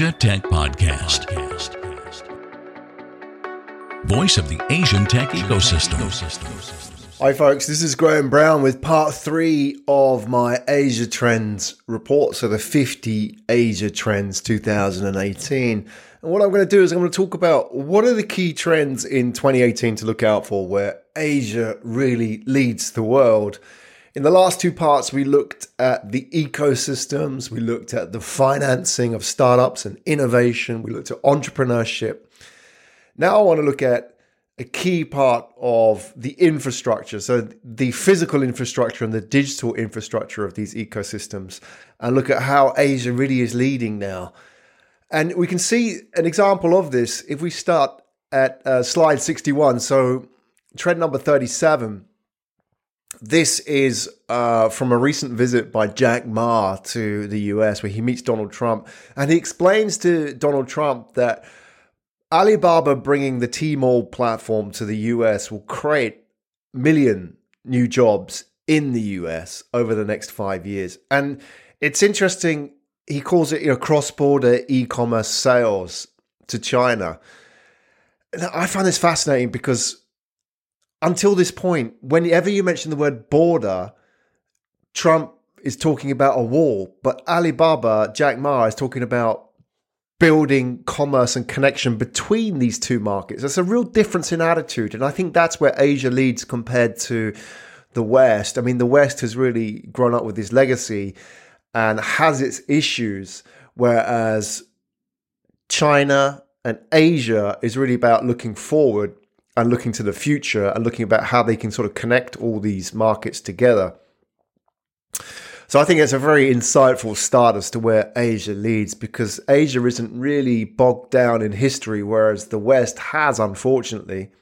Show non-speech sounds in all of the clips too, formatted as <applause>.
Asia Tech Podcast. Voice of the Asian tech ecosystem. Hi, folks. This is Graham Brown with part three of my Asia Trends report. So, the 50 Asia Trends 2018. And what I'm going to do is I'm going to talk about what are the key trends in 2018 to look out for where Asia really leads the world. In the last two parts, we looked at the ecosystems, we looked at the financing of startups and innovation, we looked at entrepreneurship. Now, I want to look at a key part of the infrastructure, so the physical infrastructure and the digital infrastructure of these ecosystems, and look at how Asia really is leading now. And we can see an example of this if we start at uh, slide 61. So, trend number 37 this is uh, from a recent visit by Jack Ma to the US, where he meets Donald Trump, and he explains to Donald Trump that Alibaba bringing the Tmall platform to the US will create million new jobs in the US over the next five years. And it's interesting. He calls it you know, cross-border e-commerce sales to China. I find this fascinating because until this point, whenever you mention the word border, Trump is talking about a wall, but Alibaba, Jack Ma, is talking about building commerce and connection between these two markets. There's a real difference in attitude. And I think that's where Asia leads compared to the West. I mean, the West has really grown up with this legacy and has its issues, whereas China and Asia is really about looking forward and looking to the future and looking about how they can sort of connect all these markets together. So I think it's a very insightful start as to where Asia leads because Asia isn't really bogged down in history, whereas the West has, unfortunately.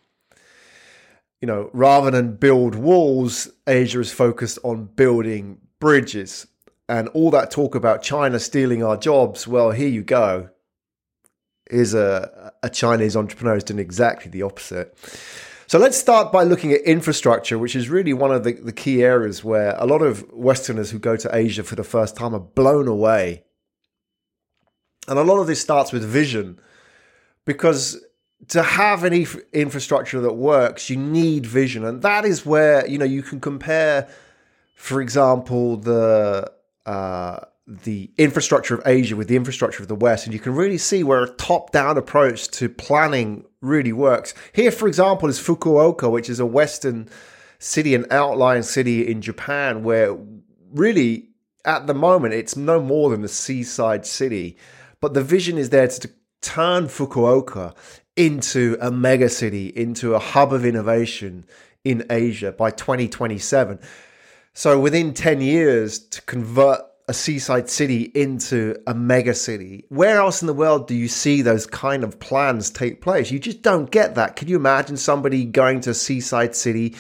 You know, rather than build walls, Asia is focused on building bridges. And all that talk about China stealing our jobs, well, here you go is a, a Chinese entrepreneur who's doing exactly the opposite. So let's start by looking at infrastructure, which is really one of the, the key areas where a lot of Westerners who go to Asia for the first time are blown away. And a lot of this starts with vision, because to have any infrastructure that works, you need vision, and that is where you know you can compare, for example, the uh, the infrastructure of Asia with the infrastructure of the West, and you can really see where a top-down approach to planning really works. Here, for example, is Fukuoka, which is a Western city, an outlying city in Japan, where really at the moment it's no more than a seaside city, but the vision is there to turn Fukuoka into a mega city, into a hub of innovation in Asia by 2027. So within 10 years to convert a seaside city into a mega city. Where else in the world do you see those kind of plans take place? You just don't get that. Can you imagine somebody going to a seaside city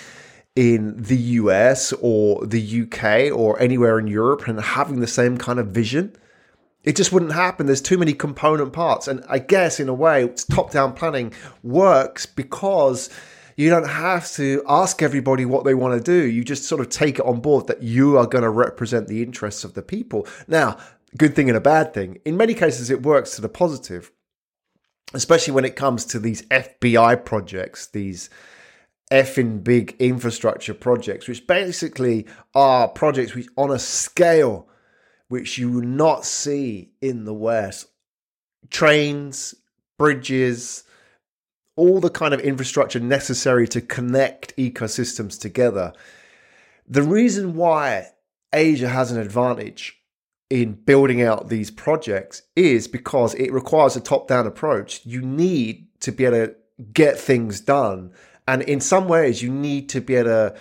in the US or the UK or anywhere in Europe and having the same kind of vision? It just wouldn't happen. There's too many component parts. And I guess, in a way, top down planning works because you don't have to ask everybody what they want to do. You just sort of take it on board that you are going to represent the interests of the people. Now, good thing and a bad thing. In many cases, it works to the positive, especially when it comes to these FBI projects, these effing big infrastructure projects, which basically are projects which on a scale which you will not see in the West. Trains, bridges, all the kind of infrastructure necessary to connect ecosystems together. The reason why Asia has an advantage in building out these projects is because it requires a top down approach. You need to be able to get things done. And in some ways, you need to be able to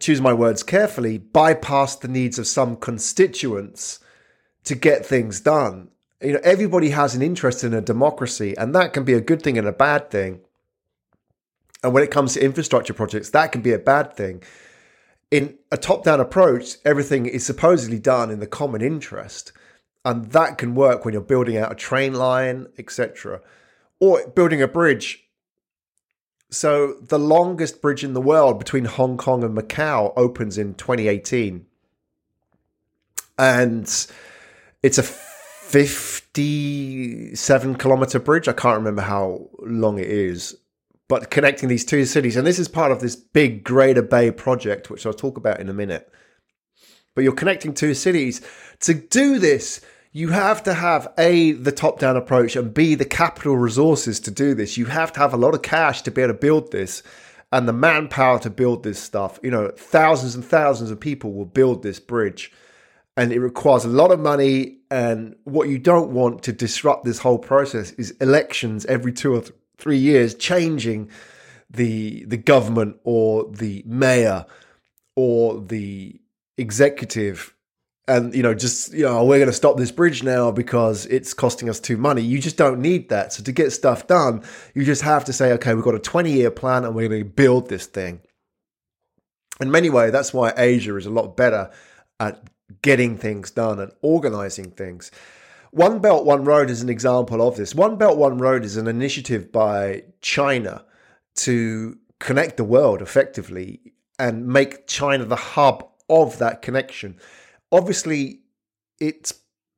choose my words carefully, bypass the needs of some constituents to get things done you know everybody has an interest in a democracy and that can be a good thing and a bad thing. And when it comes to infrastructure projects that can be a bad thing. In a top down approach everything is supposedly done in the common interest and that can work when you're building out a train line etc or building a bridge. So the longest bridge in the world between Hong Kong and Macau opens in 2018 and it's a 57 kilometer bridge. I can't remember how long it is, but connecting these two cities. And this is part of this big Greater Bay project, which I'll talk about in a minute. But you're connecting two cities. To do this, you have to have A, the top down approach, and B, the capital resources to do this. You have to have a lot of cash to be able to build this and the manpower to build this stuff. You know, thousands and thousands of people will build this bridge and it requires a lot of money. And what you don't want to disrupt this whole process is elections every two or th- three years, changing the the government or the mayor or the executive. And you know just you know we're going to stop this bridge now because it's costing us too money. You just don't need that. So to get stuff done you just have to say okay we've got a 20 year plan and we're going to build this thing. In many ways that's why asia is a lot better at getting things done and organizing things. One belt one road is an example of this. One belt one road is an initiative by china to connect the world effectively and make china the hub of that connection. Obviously it's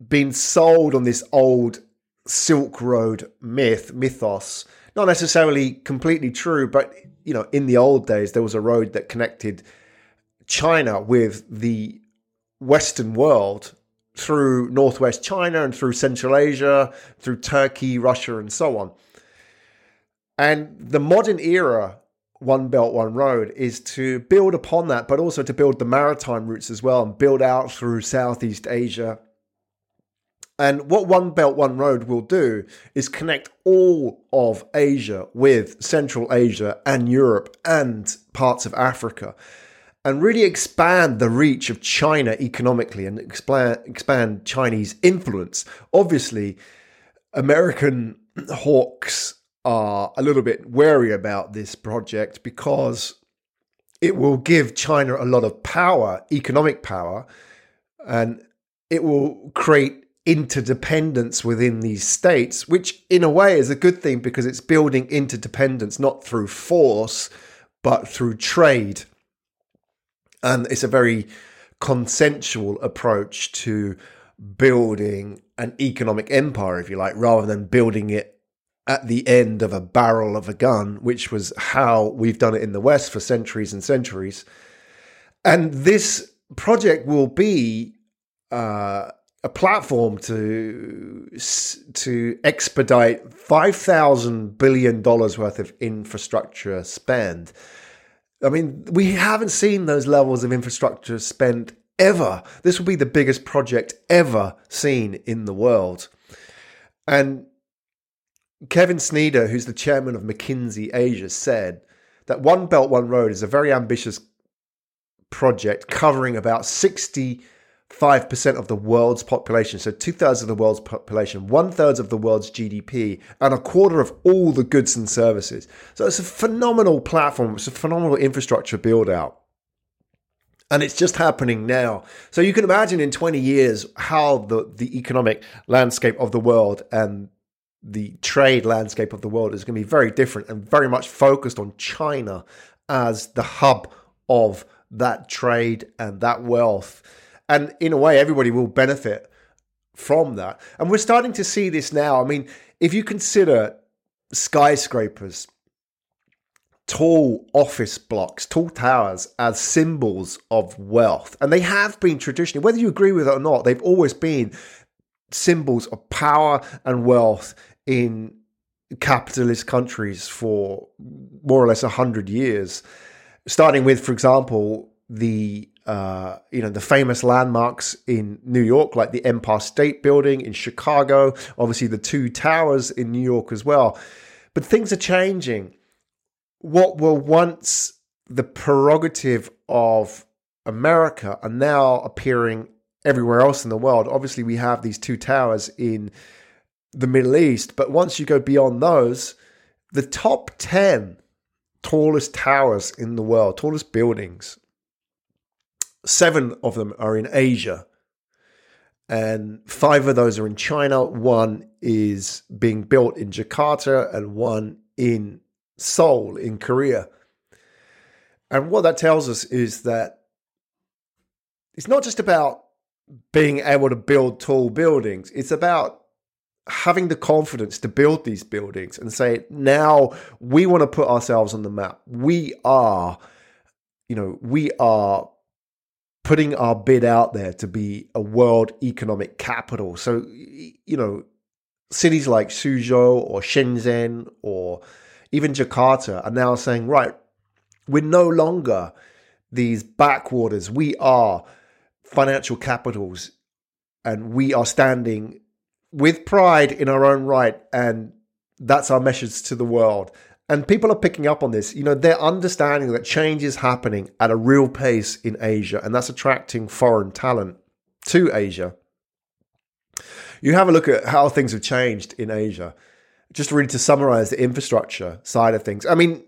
been sold on this old Silk Road myth, mythos. Not necessarily completely true, but you know, in the old days there was a road that connected China with the Western world through northwest China and through Central Asia, through Turkey, Russia, and so on. And the modern era one Belt, One Road is to build upon that, but also to build the maritime routes as well and build out through Southeast Asia. And what One Belt, One Road will do is connect all of Asia with Central Asia and Europe and parts of Africa and really expand the reach of China economically and expand, expand Chinese influence. Obviously, American hawks are a little bit wary about this project because it will give China a lot of power, economic power, and it will create interdependence within these states, which in a way is a good thing because it's building interdependence not through force, but through trade. And it's a very consensual approach to building an economic empire, if you like, rather than building it at the end of a barrel of a gun, which was how we've done it in the West for centuries and centuries. And this project will be uh, a platform to to expedite five thousand billion dollars worth of infrastructure spend. I mean, we haven't seen those levels of infrastructure spent ever. This will be the biggest project ever seen in the world, and Kevin Sneader, who's the chairman of McKinsey Asia, said that One Belt, One Road is a very ambitious project covering about 65% of the world's population. So, two thirds of the world's population, one third of the world's GDP, and a quarter of all the goods and services. So, it's a phenomenal platform, it's a phenomenal infrastructure build out. And it's just happening now. So you can imagine in 20 years how the, the economic landscape of the world and the trade landscape of the world is going to be very different and very much focused on China as the hub of that trade and that wealth. And in a way, everybody will benefit from that. And we're starting to see this now. I mean, if you consider skyscrapers, tall office blocks, tall towers as symbols of wealth, and they have been traditionally, whether you agree with it or not, they've always been symbols of power and wealth in capitalist countries for more or less 100 years starting with for example the uh, you know the famous landmarks in New York like the Empire State Building in Chicago obviously the two towers in New York as well but things are changing what were once the prerogative of America are now appearing everywhere else in the world obviously we have these two towers in the Middle East. But once you go beyond those, the top 10 tallest towers in the world, tallest buildings, seven of them are in Asia. And five of those are in China. One is being built in Jakarta, and one in Seoul, in Korea. And what that tells us is that it's not just about being able to build tall buildings. It's about having the confidence to build these buildings and say, now we want to put ourselves on the map. We are, you know, we are putting our bid out there to be a world economic capital. So, you know, cities like Suzhou or Shenzhen or even Jakarta are now saying, right, we're no longer these backwaters. We are financial capitals and we are standing with pride in our own right. And that's our message to the world. And people are picking up on this. You know, they're understanding that change is happening at a real pace in Asia, and that's attracting foreign talent to Asia. You have a look at how things have changed in Asia. Just really to summarize the infrastructure side of things. I mean,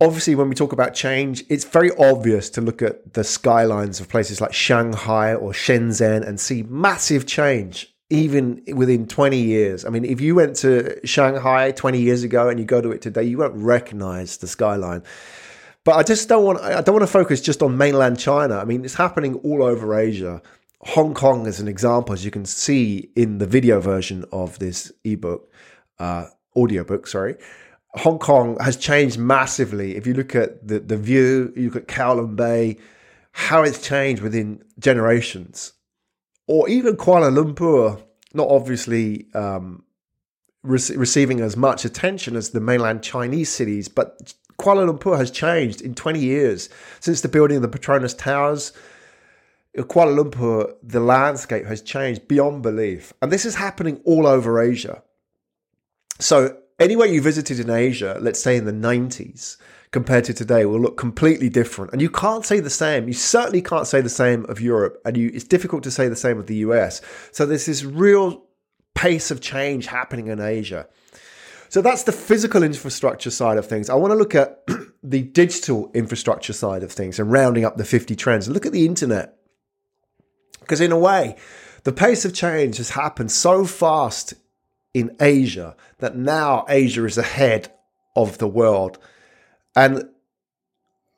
obviously, when we talk about change, it's very obvious to look at the skylines of places like Shanghai or Shenzhen and see massive change even within 20 years. I mean, if you went to Shanghai 20 years ago and you go to it today, you won't recognize the skyline. But I just don't want I don't want to focus just on mainland China. I mean, it's happening all over Asia. Hong Kong is an example, as you can see in the video version of this ebook, uh, audiobook, sorry. Hong Kong has changed massively. If you look at the, the view, you look at Kowloon Bay, how it's changed within generations or even Kuala Lumpur, not obviously um, re- receiving as much attention as the mainland Chinese cities, but Kuala Lumpur has changed in 20 years since the building of the Petronas Towers. Kuala Lumpur, the landscape has changed beyond belief. And this is happening all over Asia. So, anywhere you visited in Asia, let's say in the 90s, compared to today will look completely different. And you can't say the same. You certainly can't say the same of Europe, and you, it's difficult to say the same of the US. So there's this real pace of change happening in Asia. So that's the physical infrastructure side of things. I want to look at <clears throat> the digital infrastructure side of things and rounding up the 50 trends. Look at the internet. Because in a way, the pace of change has happened so fast in Asia that now Asia is ahead of the world and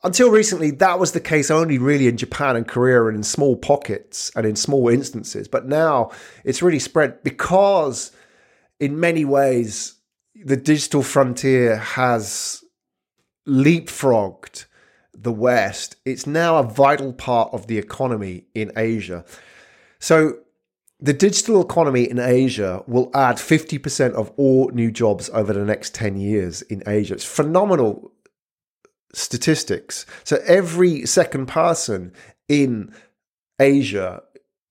until recently, that was the case only really in Japan and Korea and in small pockets and in small instances. But now it's really spread because, in many ways, the digital frontier has leapfrogged the West. It's now a vital part of the economy in Asia. So, the digital economy in Asia will add 50% of all new jobs over the next 10 years in Asia. It's phenomenal statistics. So every second person in Asia,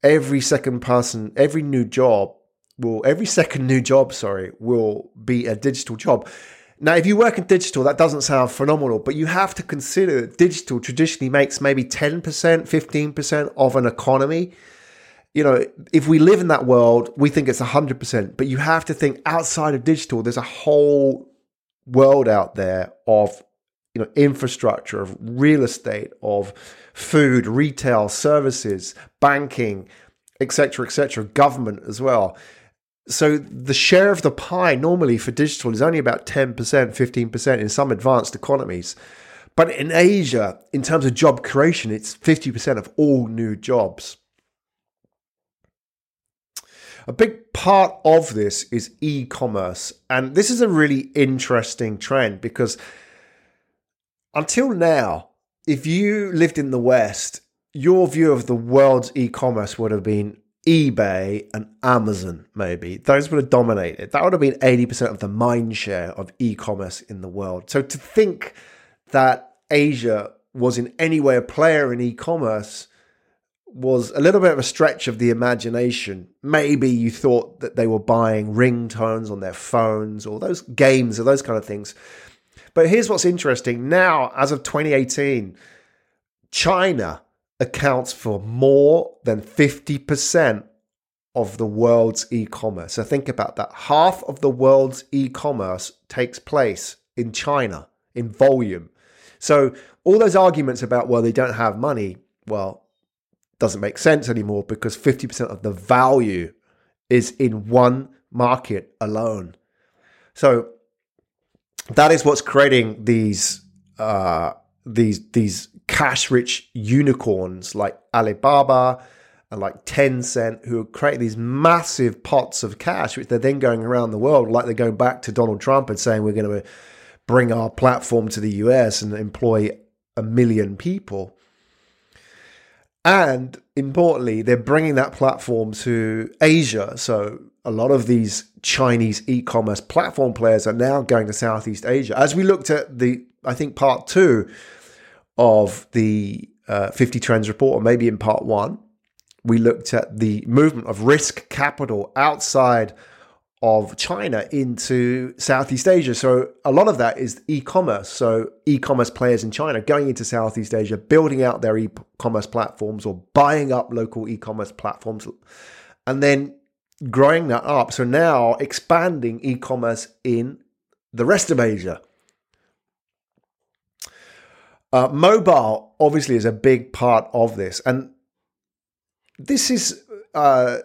every second person, every new job will, every second new job, sorry, will be a digital job. Now, if you work in digital, that doesn't sound phenomenal, but you have to consider that digital traditionally makes maybe 10%, 15% of an economy. You know, if we live in that world, we think it's 100%, but you have to think outside of digital, there's a whole world out there of you know infrastructure of real estate of food retail services banking etc etc government as well. So the share of the pie normally for digital is only about 10% 15% in some advanced economies. But in asia in terms of job creation it's 50% of all new jobs. A big part of this is e-commerce. And this is a really interesting trend because until now, if you lived in the West, your view of the world's e commerce would have been eBay and Amazon, maybe. Those would have dominated. That would have been 80% of the mind share of e commerce in the world. So to think that Asia was in any way a player in e commerce was a little bit of a stretch of the imagination. Maybe you thought that they were buying ringtones on their phones or those games or those kind of things. But here's what's interesting now, as of 2018, China accounts for more than 50% of the world's e commerce. So think about that. Half of the world's e commerce takes place in China in volume. So all those arguments about, well, they don't have money, well, doesn't make sense anymore because 50% of the value is in one market alone. So that is what's creating these uh, these these cash rich unicorns like Alibaba and like Tencent, who create these massive pots of cash, which they're then going around the world, like they're going back to Donald Trump and saying we're going to bring our platform to the US and employ a million people. And importantly, they're bringing that platform to Asia. So a lot of these Chinese e-commerce platform players are now going to Southeast Asia. As we looked at the, I think part two of the uh, 50 Trends report, or maybe in part one, we looked at the movement of risk capital outside of China into Southeast Asia. So a lot of that is e-commerce. So e-commerce players in China going into Southeast Asia, building out their e-commerce platforms or buying up local e-commerce platforms and then growing that up. So now expanding e-commerce in the rest of Asia. Uh, mobile obviously is a big part of this, and this is uh,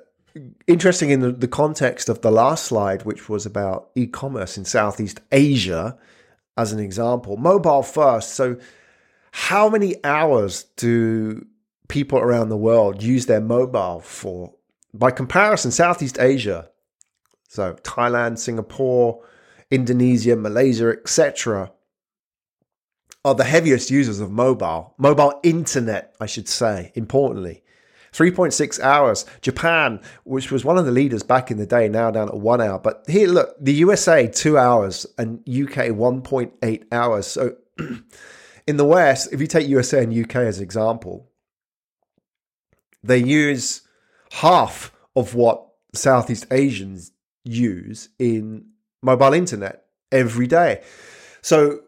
interesting in the, the context of the last slide, which was about e commerce in Southeast Asia, as an example. Mobile first. So, how many hours do people around the world use their mobile for? By comparison, Southeast Asia, so Thailand, Singapore, Indonesia, Malaysia, etc., are the heaviest users of mobile, mobile internet, I should say, importantly. 3.6 hours. Japan, which was one of the leaders back in the day, now down at one hour. But here, look, the USA, two hours, and UK, 1.8 hours. So <clears throat> in the West, if you take USA and UK as example, they use half of what Southeast Asians use in mobile internet every day. So,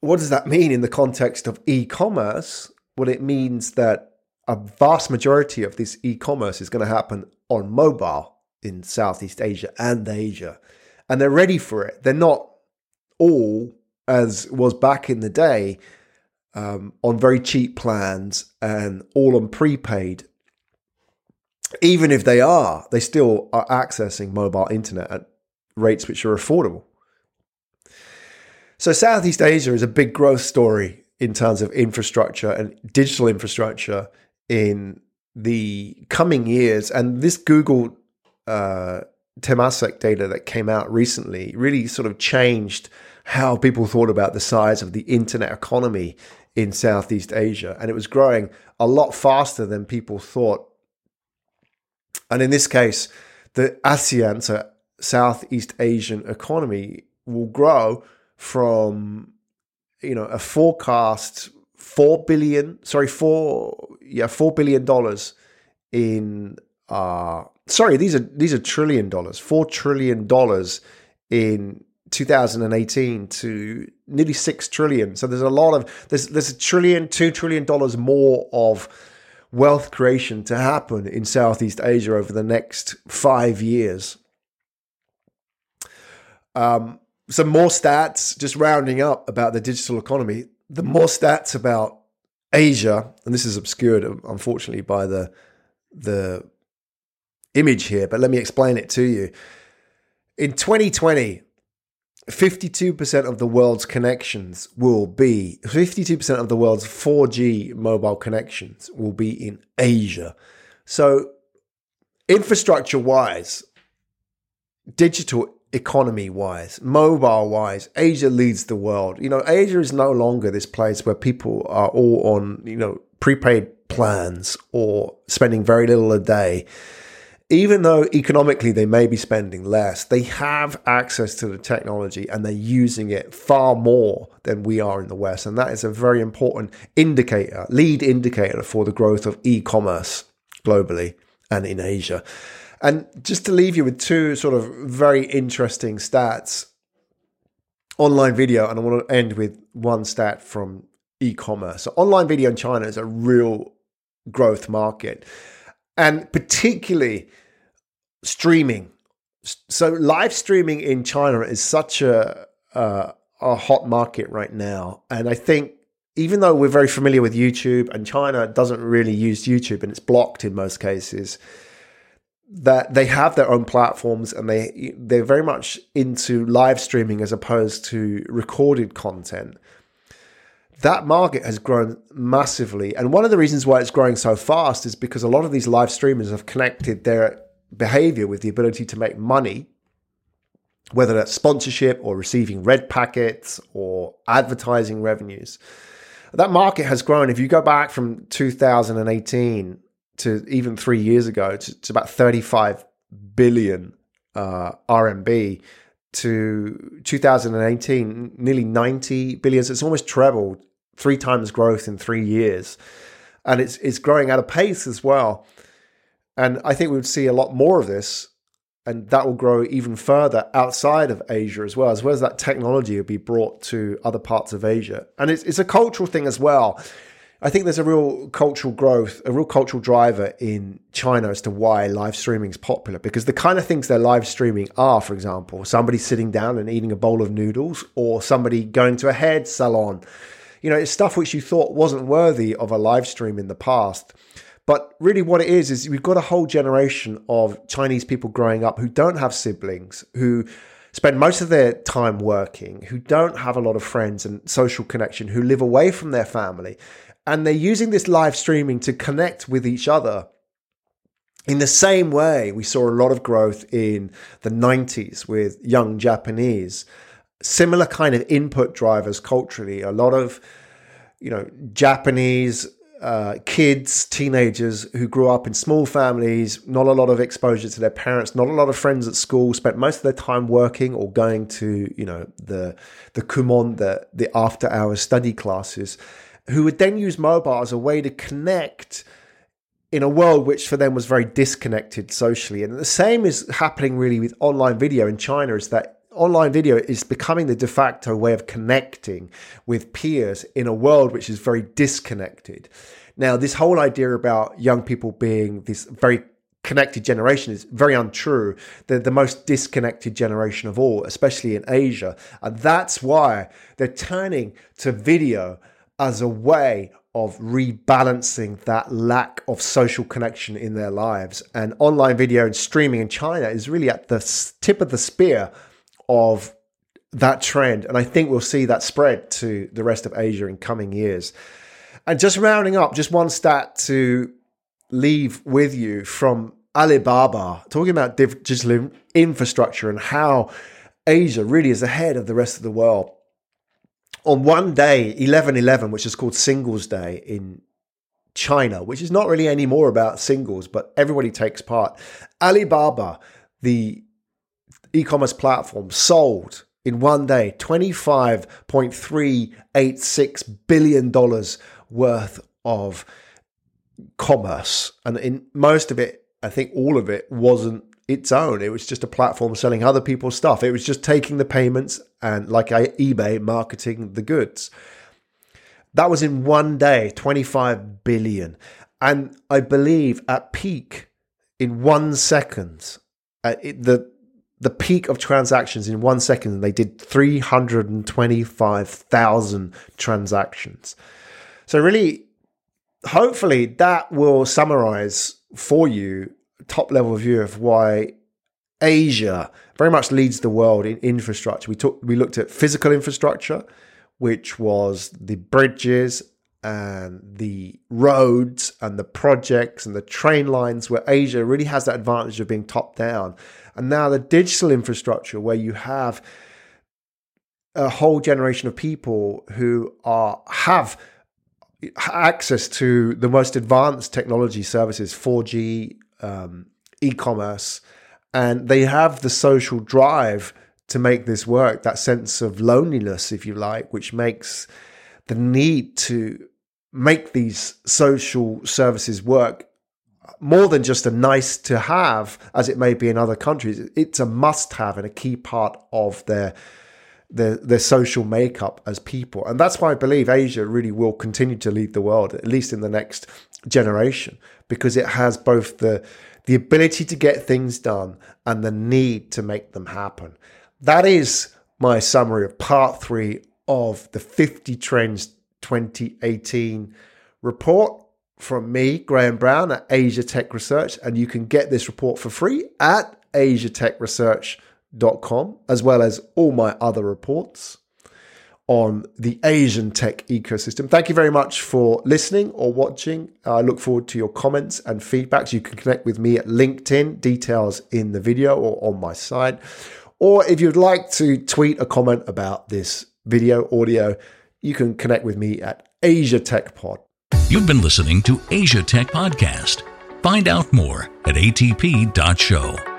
what does that mean in the context of e commerce? Well, it means that a vast majority of this e-commerce is going to happen on mobile in Southeast Asia and Asia. And they're ready for it. They're not all, as was back in the day, um, on very cheap plans and all on prepaid. Even if they are, they still are accessing mobile internet at rates which are affordable. So, Southeast Asia is a big growth story in terms of infrastructure and digital infrastructure in the coming years. And this Google uh, Temasek data that came out recently really sort of changed how people thought about the size of the internet economy in Southeast Asia. And it was growing a lot faster than people thought. And in this case, the ASEAN, so Southeast Asian economy, will grow from you know a forecast four billion, sorry, four, yeah, four billion dollars in, uh, sorry, these are these are trillion dollars, four trillion dollars in 2018 to nearly six trillion. So there's a lot of there's there's a trillion, two trillion dollars more of wealth creation to happen in Southeast Asia over the next five years. Um, some more stats, just rounding up about the digital economy the more stats about Asia, and this is obscured um, unfortunately by the the image here, but let me explain it to you. In 2020, 52% of the world's connections will be 52% of the world's 4G mobile connections will be in Asia. So infrastructure wise, digital economy wise, mobile wise, Asia leads the world. You know, Asia is no longer this place where people are all on, you know, prepaid plans or spending very little a day. Even though economically they may be spending less, they have access to the technology and they're using it far more than we are in the West. And that is a very important indicator, lead indicator for the growth of e commerce globally and in Asia. And just to leave you with two sort of very interesting stats online video, and I want to end with one stat from e commerce. So, online video in China is a real growth market, and particularly streaming. So, live streaming in China is such a, a, a hot market right now. And I think even though we're very familiar with YouTube and China doesn't really use YouTube and it's blocked in most cases, that they have their own platforms and they they're very much into live streaming as opposed to recorded content. that market has grown massively. And one of the reasons why it's growing so fast is because a lot of these live streamers have connected their behavior with the ability to make money, whether that's sponsorship or receiving red packets or advertising revenues. That market has grown. If you go back from 2018 to even three years ago, it's, it's about 35 billion uh, RMB to 2018, nearly 90 billion. So it's almost trebled, three times growth in three years. And it's it's growing at a pace as well. And I think we would see a lot more of this, and that will grow even further outside of Asia as well, as well as that technology will be brought to other parts of Asia. And it's, it's a cultural thing as well. I think there's a real cultural growth, a real cultural driver in China as to why live streaming is popular. Because the kind of things they're live streaming are, for example, somebody sitting down and eating a bowl of noodles, or somebody going to a hair salon. You know, it's stuff which you thought wasn't worthy of a live stream in the past. But really, what it is, is we've got a whole generation of Chinese people growing up who don't have siblings, who spend most of their time working, who don't have a lot of friends and social connection, who live away from their family and they're using this live streaming to connect with each other. In the same way, we saw a lot of growth in the 90s with young Japanese. Similar kind of input drivers culturally. A lot of, you know, Japanese uh, kids, teenagers who grew up in small families, not a lot of exposure to their parents, not a lot of friends at school, spent most of their time working or going to, you know, the the kumon, the the after hours study classes who would then use mobile as a way to connect in a world which for them was very disconnected socially. And the same is happening really with online video in China is that online video is becoming the de facto way of connecting with peers in a world which is very disconnected. Now, this whole idea about young people being this very connected generation is very untrue. They're the most disconnected generation of all, especially in Asia. And that's why they're turning to video as a way of rebalancing that lack of social connection in their lives. And online video and streaming in China is really at the tip of the spear of that trend. And I think we'll see that spread to the rest of Asia in coming years. And just rounding up, just one stat to leave with you from Alibaba, talking about digital infrastructure and how Asia really is ahead of the rest of the world on one day, 11 11, which is called Singles Day in China, which is not really any more about singles, but everybody takes part. Alibaba, the e commerce platform, sold in one day $25.386 billion worth of commerce. And in most of it, I think all of it wasn't its own. It was just a platform selling other people's stuff. It was just taking the payments and, like eBay, marketing the goods. That was in one day, 25 billion. And I believe at peak, in one second, uh, at the the peak of transactions in one second, they did 325,000 transactions. So, really, hopefully, that will summarize for you top level view of why Asia very much leads the world in infrastructure. We took we looked at physical infrastructure, which was the bridges and the roads and the projects and the train lines where Asia really has that advantage of being top down. And now the digital infrastructure where you have a whole generation of people who are have access to the most advanced technology services 4G um, e-commerce, and they have the social drive to make this work. That sense of loneliness, if you like, which makes the need to make these social services work more than just a nice to have, as it may be in other countries. It's a must have and a key part of their their their social makeup as people. And that's why I believe Asia really will continue to lead the world, at least in the next generation, because it has both the the ability to get things done and the need to make them happen. That is my summary of part three of the 50 Trends 2018 report from me, Graham Brown at Asia Tech Research. And you can get this report for free at asiatechresearch.com, as well as all my other reports on the Asian tech ecosystem. Thank you very much for listening or watching. I look forward to your comments and feedbacks. You can connect with me at LinkedIn, details in the video or on my site. Or if you'd like to tweet a comment about this video, audio, you can connect with me at Asia Tech Pod. You've been listening to Asia Tech Podcast. Find out more at atp.show.